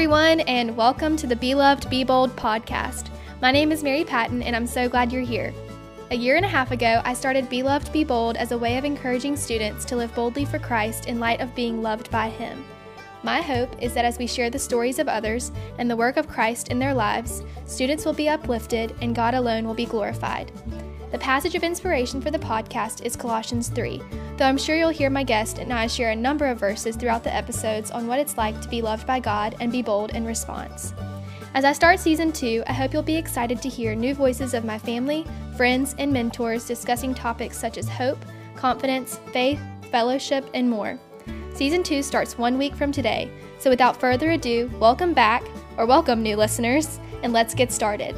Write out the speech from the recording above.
everyone, and welcome to the Be Loved, Be Bold podcast. My name is Mary Patton, and I'm so glad you're here. A year and a half ago, I started Be Loved, Be Bold as a way of encouraging students to live boldly for Christ in light of being loved by Him. My hope is that as we share the stories of others and the work of Christ in their lives, students will be uplifted and God alone will be glorified. The passage of inspiration for the podcast is Colossians 3, though I'm sure you'll hear my guest and I share a number of verses throughout the episodes on what it's like to be loved by God and be bold in response. As I start season two, I hope you'll be excited to hear new voices of my family, friends, and mentors discussing topics such as hope, confidence, faith, fellowship, and more. Season two starts one week from today, so without further ado, welcome back, or welcome new listeners, and let's get started.